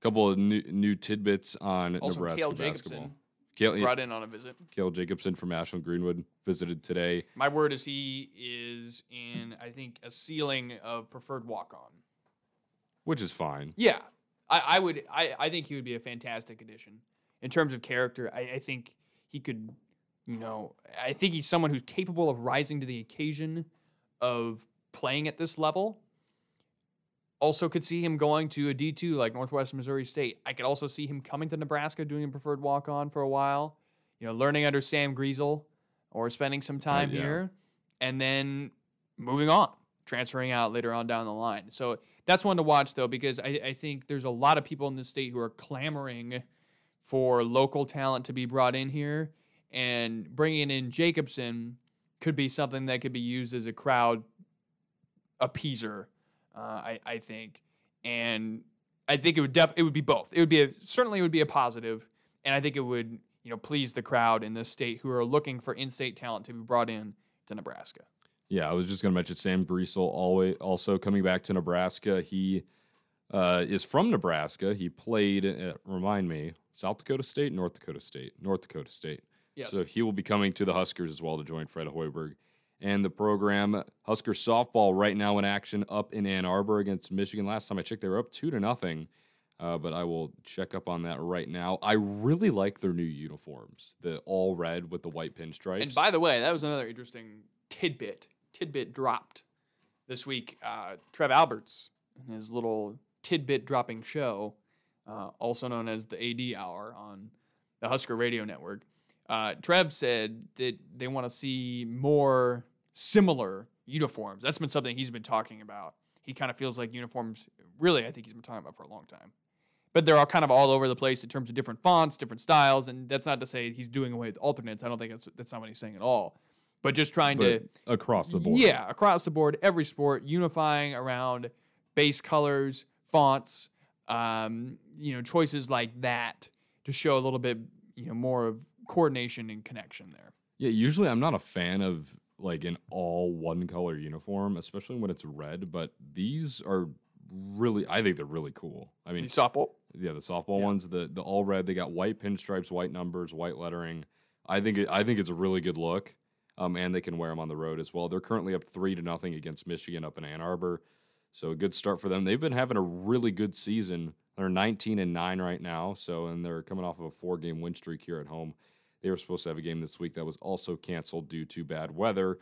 Speaker 1: couple of new, new tidbits on
Speaker 2: also,
Speaker 1: Nebraska basketball. Cale,
Speaker 2: brought in on a visit.
Speaker 1: Cale Jacobsen from Ashland Greenwood visited today.
Speaker 2: My word is he is in, I think, a ceiling of preferred walk on.
Speaker 1: Which is fine.
Speaker 2: Yeah. I, I would I, I think he would be a fantastic addition. In terms of character, I, I think he could, you know, I think he's someone who's capable of rising to the occasion of playing at this level also could see him going to a D2 like Northwest Missouri State. I could also see him coming to Nebraska doing a preferred walk on for a while, you know, learning under Sam Griesel or spending some time yeah. here and then moving on, transferring out later on down the line. So that's one to watch though, because I, I think there's a lot of people in the state who are clamoring for local talent to be brought in here and bringing in Jacobsen could be something that could be used as a crowd appeaser uh, I, I think, and I think it would def it would be both. It would be a, certainly it would be a positive, and I think it would you know please the crowd in this state who are looking for in-state talent to be brought in to Nebraska.
Speaker 1: Yeah, I was just going to mention Sam Griesel always also coming back to Nebraska. He uh, is from Nebraska. He played, uh, remind me, South Dakota State, North Dakota State, North Dakota State.
Speaker 2: Yes.
Speaker 1: So he will be coming to the Huskers as well to join Fred Hoiberg and the program. Husker softball right now in action up in Ann Arbor against Michigan. Last time I checked, they were up two to nothing. Uh, but I will check up on that right now. I really like their new uniforms, the all red with the white pinstripes.
Speaker 2: And by the way, that was another interesting tidbit. Tidbit dropped this week. Uh, Trev Alberts, his little tidbit dropping show, uh, also known as the AD Hour on the Husker Radio Network, uh, Trev said that they want to see more similar uniforms. That's been something he's been talking about. He kind of feels like uniforms, really, I think he's been talking about for a long time. But they're all kind of all over the place in terms of different fonts, different styles, and that's not to say he's doing away with alternates. I don't think that's that's not what he's saying at all. But just trying to
Speaker 1: But across the board.
Speaker 2: yeah, across the board, every sport, unifying around base colors, fonts, um, you know, choices like that to show a little bit, you know, more of coordination and connection there.
Speaker 1: Yeah, usually I'm not a fan of like an all one color uniform, especially when it's red, but these are really I think they're really cool. I mean,
Speaker 2: The softball.
Speaker 1: yeah, the softball
Speaker 2: Yeah.
Speaker 1: ones, the the all red, they got white pinstripes, white numbers, white lettering. I think it, I think it's a really good look. Um, and they can wear them on the road as well. They're currently up three to nothing against Michigan up in Ann Arbor, so a good start for them. They've been having a really good season. They're 19 and nine right now, so and they're coming off of a four game win streak here at home. They were supposed to have a game this week that was also canceled due to bad weather.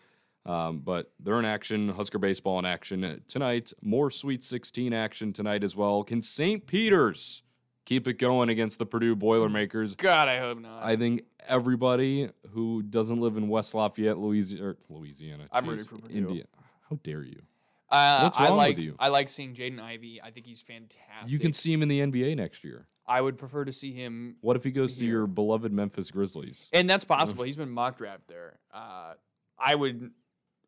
Speaker 1: Um, but they're in action. Husker baseball in action tonight. More Sweet 16 action tonight as well. Can St. Peter's keep it going against the Purdue Boilermakers?
Speaker 2: God, I hope not.
Speaker 1: I think everybody who doesn't live in West Lafayette, Louisiana, or Louisiana,
Speaker 2: I'm rooting for Purdue.
Speaker 1: India. How dare you?
Speaker 2: uh,
Speaker 1: what's
Speaker 2: I
Speaker 1: wrong with
Speaker 2: like
Speaker 1: you?
Speaker 2: I like seeing Jaden Ivey. I think he's fantastic.
Speaker 1: You can see him in the NBA next year.
Speaker 2: I would prefer to see him,
Speaker 1: What if he goes to your beloved Memphis Grizzlies?
Speaker 2: and that's possible. He's been mock draft there. Uh, I would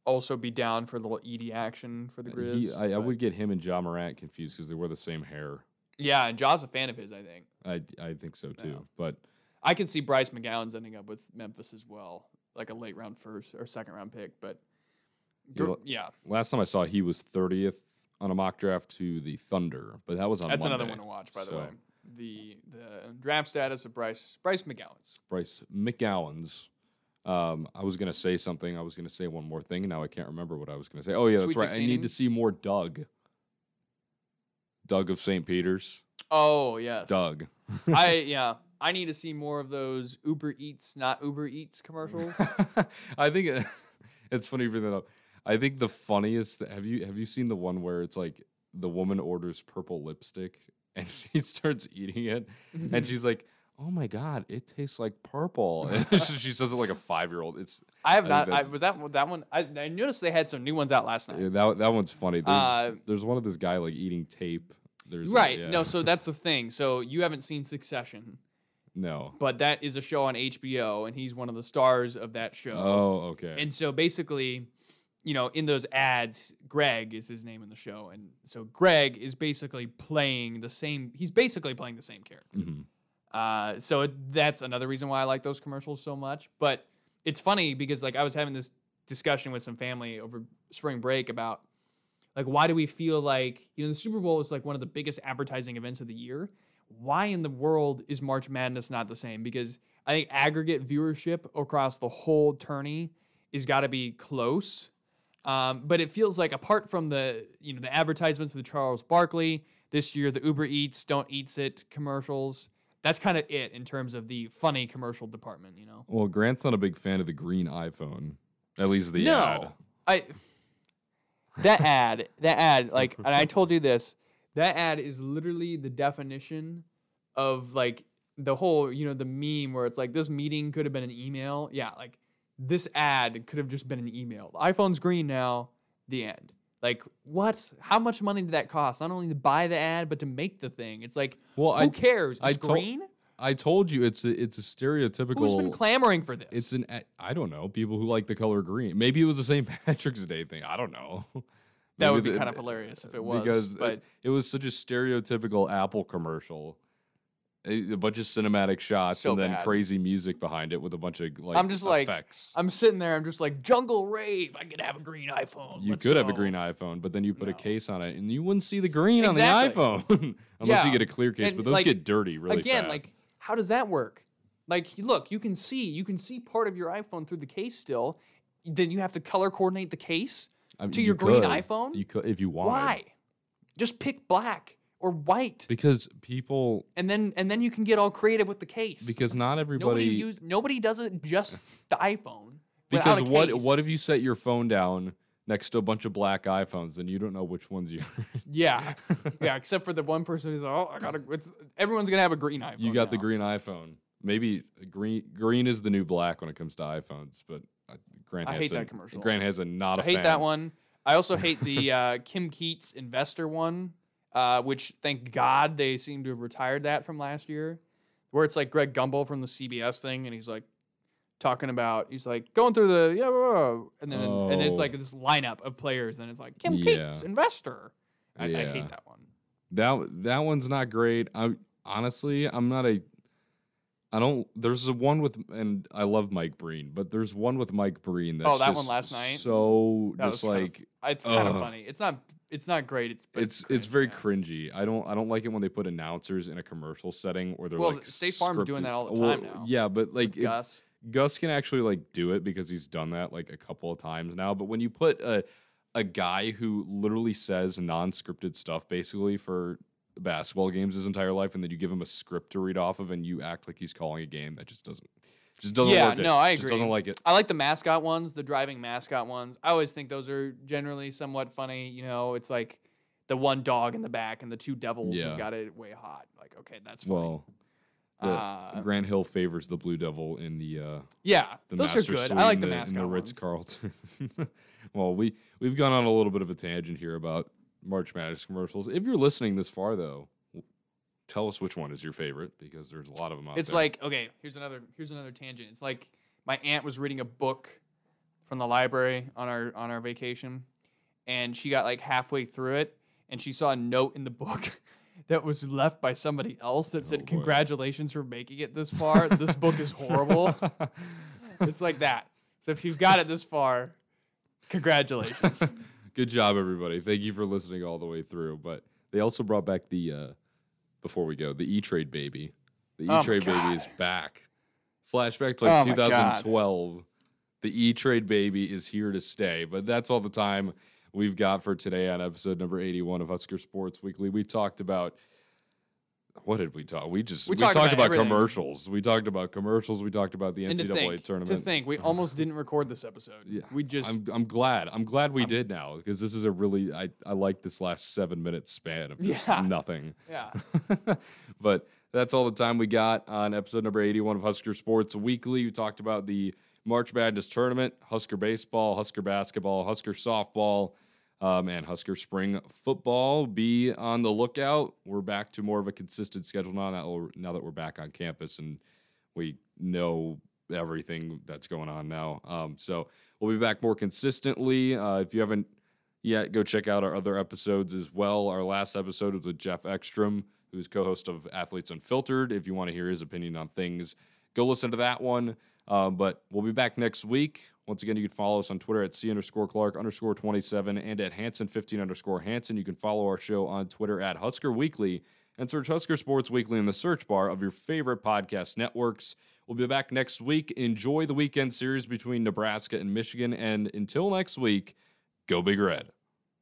Speaker 2: also be down for a little ED action for the
Speaker 1: He,
Speaker 2: Grizz.
Speaker 1: I, I would get him and John Morant confused because they wear the same hair.
Speaker 2: Yeah, and Jaw's a fan of his. I think.
Speaker 1: I, I think so too.
Speaker 2: Yeah.
Speaker 1: But
Speaker 2: I can see Bryce McGowens ending up with Memphis as well, like a late round first or second round pick. But
Speaker 1: Yeah,
Speaker 2: yeah,
Speaker 1: last time I saw, he was 30th on a mock draft to the Thunder, but that was on
Speaker 2: that's another one to watch. By the way, the the draft status of Bryce Bryce McGowens.
Speaker 1: Bryce McGowens. Um, I was gonna say something. I was gonna say one more thing. and Now I can't remember what I was gonna say. Oh yeah, that's
Speaker 2: Sweet
Speaker 1: right. I need to see more Doug. Doug of St. Peter's.
Speaker 2: Oh yes,
Speaker 1: Doug.
Speaker 2: I yeah. I need to see more of those Uber Eats, not Uber Eats commercials.
Speaker 1: I think it, it's funny bring that up. I think the funniest. Have you have you seen the one where it's like the woman orders purple lipstick and she starts eating it and she's like, "Oh my god, it tastes like purple." And she says it like a five year old. It's
Speaker 2: I have
Speaker 1: I
Speaker 2: not. I, was that that one? I, I noticed they had some new ones out last night.
Speaker 1: yeah, that that one's funny. There's,
Speaker 2: Uh,
Speaker 1: there's one of this guy like eating tape. There's
Speaker 2: Right.
Speaker 1: yeah.
Speaker 2: No, so that's the thing. So you haven't seen Succession,
Speaker 1: no.
Speaker 2: but that is a show on HBO, and he's one of the stars of that show.
Speaker 1: Oh, okay.
Speaker 2: And so basically, you know, in those ads, Greg is his name in the show, and so Greg is basically playing the same. He's basically playing the same character.
Speaker 1: Mhm.
Speaker 2: Uh, so it, that's another reason why I like those commercials so much. But it's funny because like I was having this discussion with some family over spring break about like why do we feel like you know the Super Bowl is like one of the biggest advertising events of the year. Why in the world is March Madness not the same? Because I think aggregate viewership across the whole tourney is got to be close. Um, but it feels like apart from the you know the advertisements with Charles Barkley this year, the Uber Eats Don't Eats It commercials, that's kind of it in terms of the funny commercial department. You know,
Speaker 1: Well, Grant's not a big fan of the green iPhone. At least the
Speaker 2: no,
Speaker 1: ad.
Speaker 2: I that ad, that ad, like, and I told you this, that ad is literally the definition of like the whole, you know, the meme where it's like this meeting could have been an email. Yeah, like this ad could have just been an email. The iPhone's green now. The end. Like what? How much money did that cost? Not only to buy the ad, but to make the thing. It's like
Speaker 1: Well,
Speaker 2: who
Speaker 1: I
Speaker 2: cares?
Speaker 1: I
Speaker 2: It's
Speaker 1: tol-
Speaker 2: green.
Speaker 1: I told you it's a it's a stereotypical.
Speaker 2: Who's been clamoring for this?
Speaker 1: It's an I don't know people who like the color green. Maybe it was the St. Patrick's Day thing. I don't know.
Speaker 2: that
Speaker 1: Maybe
Speaker 2: would be
Speaker 1: the-
Speaker 2: kind of hilarious if it was.
Speaker 1: because
Speaker 2: but
Speaker 1: it, it was such a stereotypical Apple commercial. A, bunch of cinematic shots
Speaker 2: So
Speaker 1: and then
Speaker 2: bad.
Speaker 1: crazy music behind it with a bunch of like
Speaker 2: I'm just like. I'm sitting there. I'm just like jungle rave. I could have a green iPhone.
Speaker 1: you
Speaker 2: Let's
Speaker 1: could have a green iPhone, but then you put a case on it, and you wouldn't see the green
Speaker 2: Exactly.
Speaker 1: on the iPhone unless you get a clear case.
Speaker 2: And,
Speaker 1: but those
Speaker 2: like,
Speaker 1: get dirty really
Speaker 2: Again,
Speaker 1: fast.
Speaker 2: like how does that work? Like, look, you can see you can see part of your iPhone through the case still. Then you have to color coordinate the case
Speaker 1: I mean,
Speaker 2: to
Speaker 1: you
Speaker 2: your green iPhone.
Speaker 1: You could if you want
Speaker 2: Why? Just pick black or white,
Speaker 1: because people
Speaker 2: and then and then you can get all creative with the case.
Speaker 1: because not everybody nobody
Speaker 2: use nobody does it just the iPhone.
Speaker 1: because
Speaker 2: a
Speaker 1: what
Speaker 2: case.
Speaker 1: what if you set your phone down next to a bunch of black iPhones and you don't know which one's yours?
Speaker 2: Yeah, yeah. Except for the one person who's like, oh, I gotta. It's everyone's gonna have a green iPhone.
Speaker 1: you got the green iPhone. Maybe green green is the new black when it comes to iPhones, but uh, Grant
Speaker 2: I
Speaker 1: has
Speaker 2: hate
Speaker 1: a,
Speaker 2: that commercial.
Speaker 1: Grant has a not
Speaker 2: I
Speaker 1: a
Speaker 2: hate
Speaker 1: fan.
Speaker 2: that one. I also hate the uh, Kim Keats investor one, uh, which thank God they seem to have retired that from last year, where it's like Greg Gumbel from the CBS thing, and he's like talking about he's like going through the yeah, blah, blah, blah," and then and then it's
Speaker 1: Oh.
Speaker 2: like this lineup of players, and it's like Kim
Speaker 1: Yeah.
Speaker 2: Keats investor. I, I hate that one.
Speaker 1: That that one's not great. I honestly, I'm not a. I don't. There's a one with, and I love Mike Breen, but there's one with Mike Breen. That's
Speaker 2: Oh, that one last night?
Speaker 1: So
Speaker 2: That
Speaker 1: just
Speaker 2: was kind of-
Speaker 1: like
Speaker 2: It's kind of funny. It's not. It's not great. It's
Speaker 1: it's it's very
Speaker 2: cringe,
Speaker 1: cringy. I don't I don't like it when they put announcers in a commercial setting or they're
Speaker 2: Well,
Speaker 1: like
Speaker 2: State Farm's doing that all the
Speaker 1: Well,
Speaker 2: time now
Speaker 1: Yeah, but like it-
Speaker 2: Gus.
Speaker 1: Gus can actually like do it because he's done that like a couple of times now. But when you put a a guy who literally says non-scripted stuff basically for basketball games his entire life, and then you give him a script to read off of, and you act like he's calling a game, that just doesn't just doesn't
Speaker 2: Yeah, no, I agree.
Speaker 1: Just doesn't like it.
Speaker 2: I like the mascot ones, the driving mascot ones. I always think those are generally somewhat funny. You know, it's like the one dog in the back and the two devils
Speaker 1: Yeah.
Speaker 2: who got it way hot. Like, okay, that's funny.
Speaker 1: Well,
Speaker 2: uh,
Speaker 1: Grant Hill favors the Blue Devil in the uh,
Speaker 2: yeah,
Speaker 1: the
Speaker 2: those
Speaker 1: master
Speaker 2: are good. I like the
Speaker 1: the,
Speaker 2: mascot
Speaker 1: the. Ritz Carlton. well, we we've gone on a little bit of a tangent here about March Madness commercials. If you're listening this far, though, tell us which one is your favorite because there's a lot of them out
Speaker 2: It's
Speaker 1: there.
Speaker 2: like okay, here's another here's another tangent. It's like my aunt was reading a book from the library on our on our vacation, and she got like halfway through it, and she saw a note in the book that was left by somebody else that
Speaker 1: Oh,
Speaker 2: said,
Speaker 1: boy.
Speaker 2: "Congratulations for making it this far. this book is horrible." it's like that. So if you've got it this far, congratulations.
Speaker 1: Good job, everybody. Thank you for listening all the way through. But they also brought back the uh, before we go the E Trade baby. The E
Speaker 2: Oh
Speaker 1: Trade baby is back. Flashback to
Speaker 2: Oh
Speaker 1: like
Speaker 2: God.
Speaker 1: 2012. The E Trade baby is here to stay. But that's all the time we've got for today on episode number 81 of Husker Sports Weekly. We talked about what did we talk? We just
Speaker 2: We
Speaker 1: we,
Speaker 2: talked
Speaker 1: talked,
Speaker 2: about
Speaker 1: about, commercials. We talked about commercials. We talked about the
Speaker 2: and to
Speaker 1: NCAA
Speaker 2: think,
Speaker 1: tournament.
Speaker 2: to think, we almost didn't record this episode.
Speaker 1: Yeah,
Speaker 2: we just
Speaker 1: I'm I'm glad. I'm glad we
Speaker 2: I'm-
Speaker 1: did now because this is a really I I like this last seven minute span of just
Speaker 2: Yeah.
Speaker 1: nothing.
Speaker 2: yeah.
Speaker 1: but that's all the time we got on episode number 81 of Husker Sports Weekly. We talked about the March Madness tournament, Husker baseball, Husker basketball, Husker softball, um, and Husker spring football. Be on the lookout. We're back to more of a consistent schedule now. Now, now that we're back on campus and we know everything that's going on now. Um, so we'll be back more consistently. Uh, if you haven't yet, go check out our other episodes as well. Our last episode was with Jeff Ekstrom, who's co-host of Athletes Unfiltered. If you want to hear his opinion on things, go listen to that one. Um, but we'll be back next week. Once again, you can follow us on Twitter at C underscore Clark underscore 27 and at Hanson 15 underscore Hanson. You can follow our show on Twitter at Husker Weekly and search Husker Sports Weekly in the search bar of your favorite podcast networks. We'll be back next week. Enjoy the weekend series between Nebraska and Michigan. And until next week, go Big Red.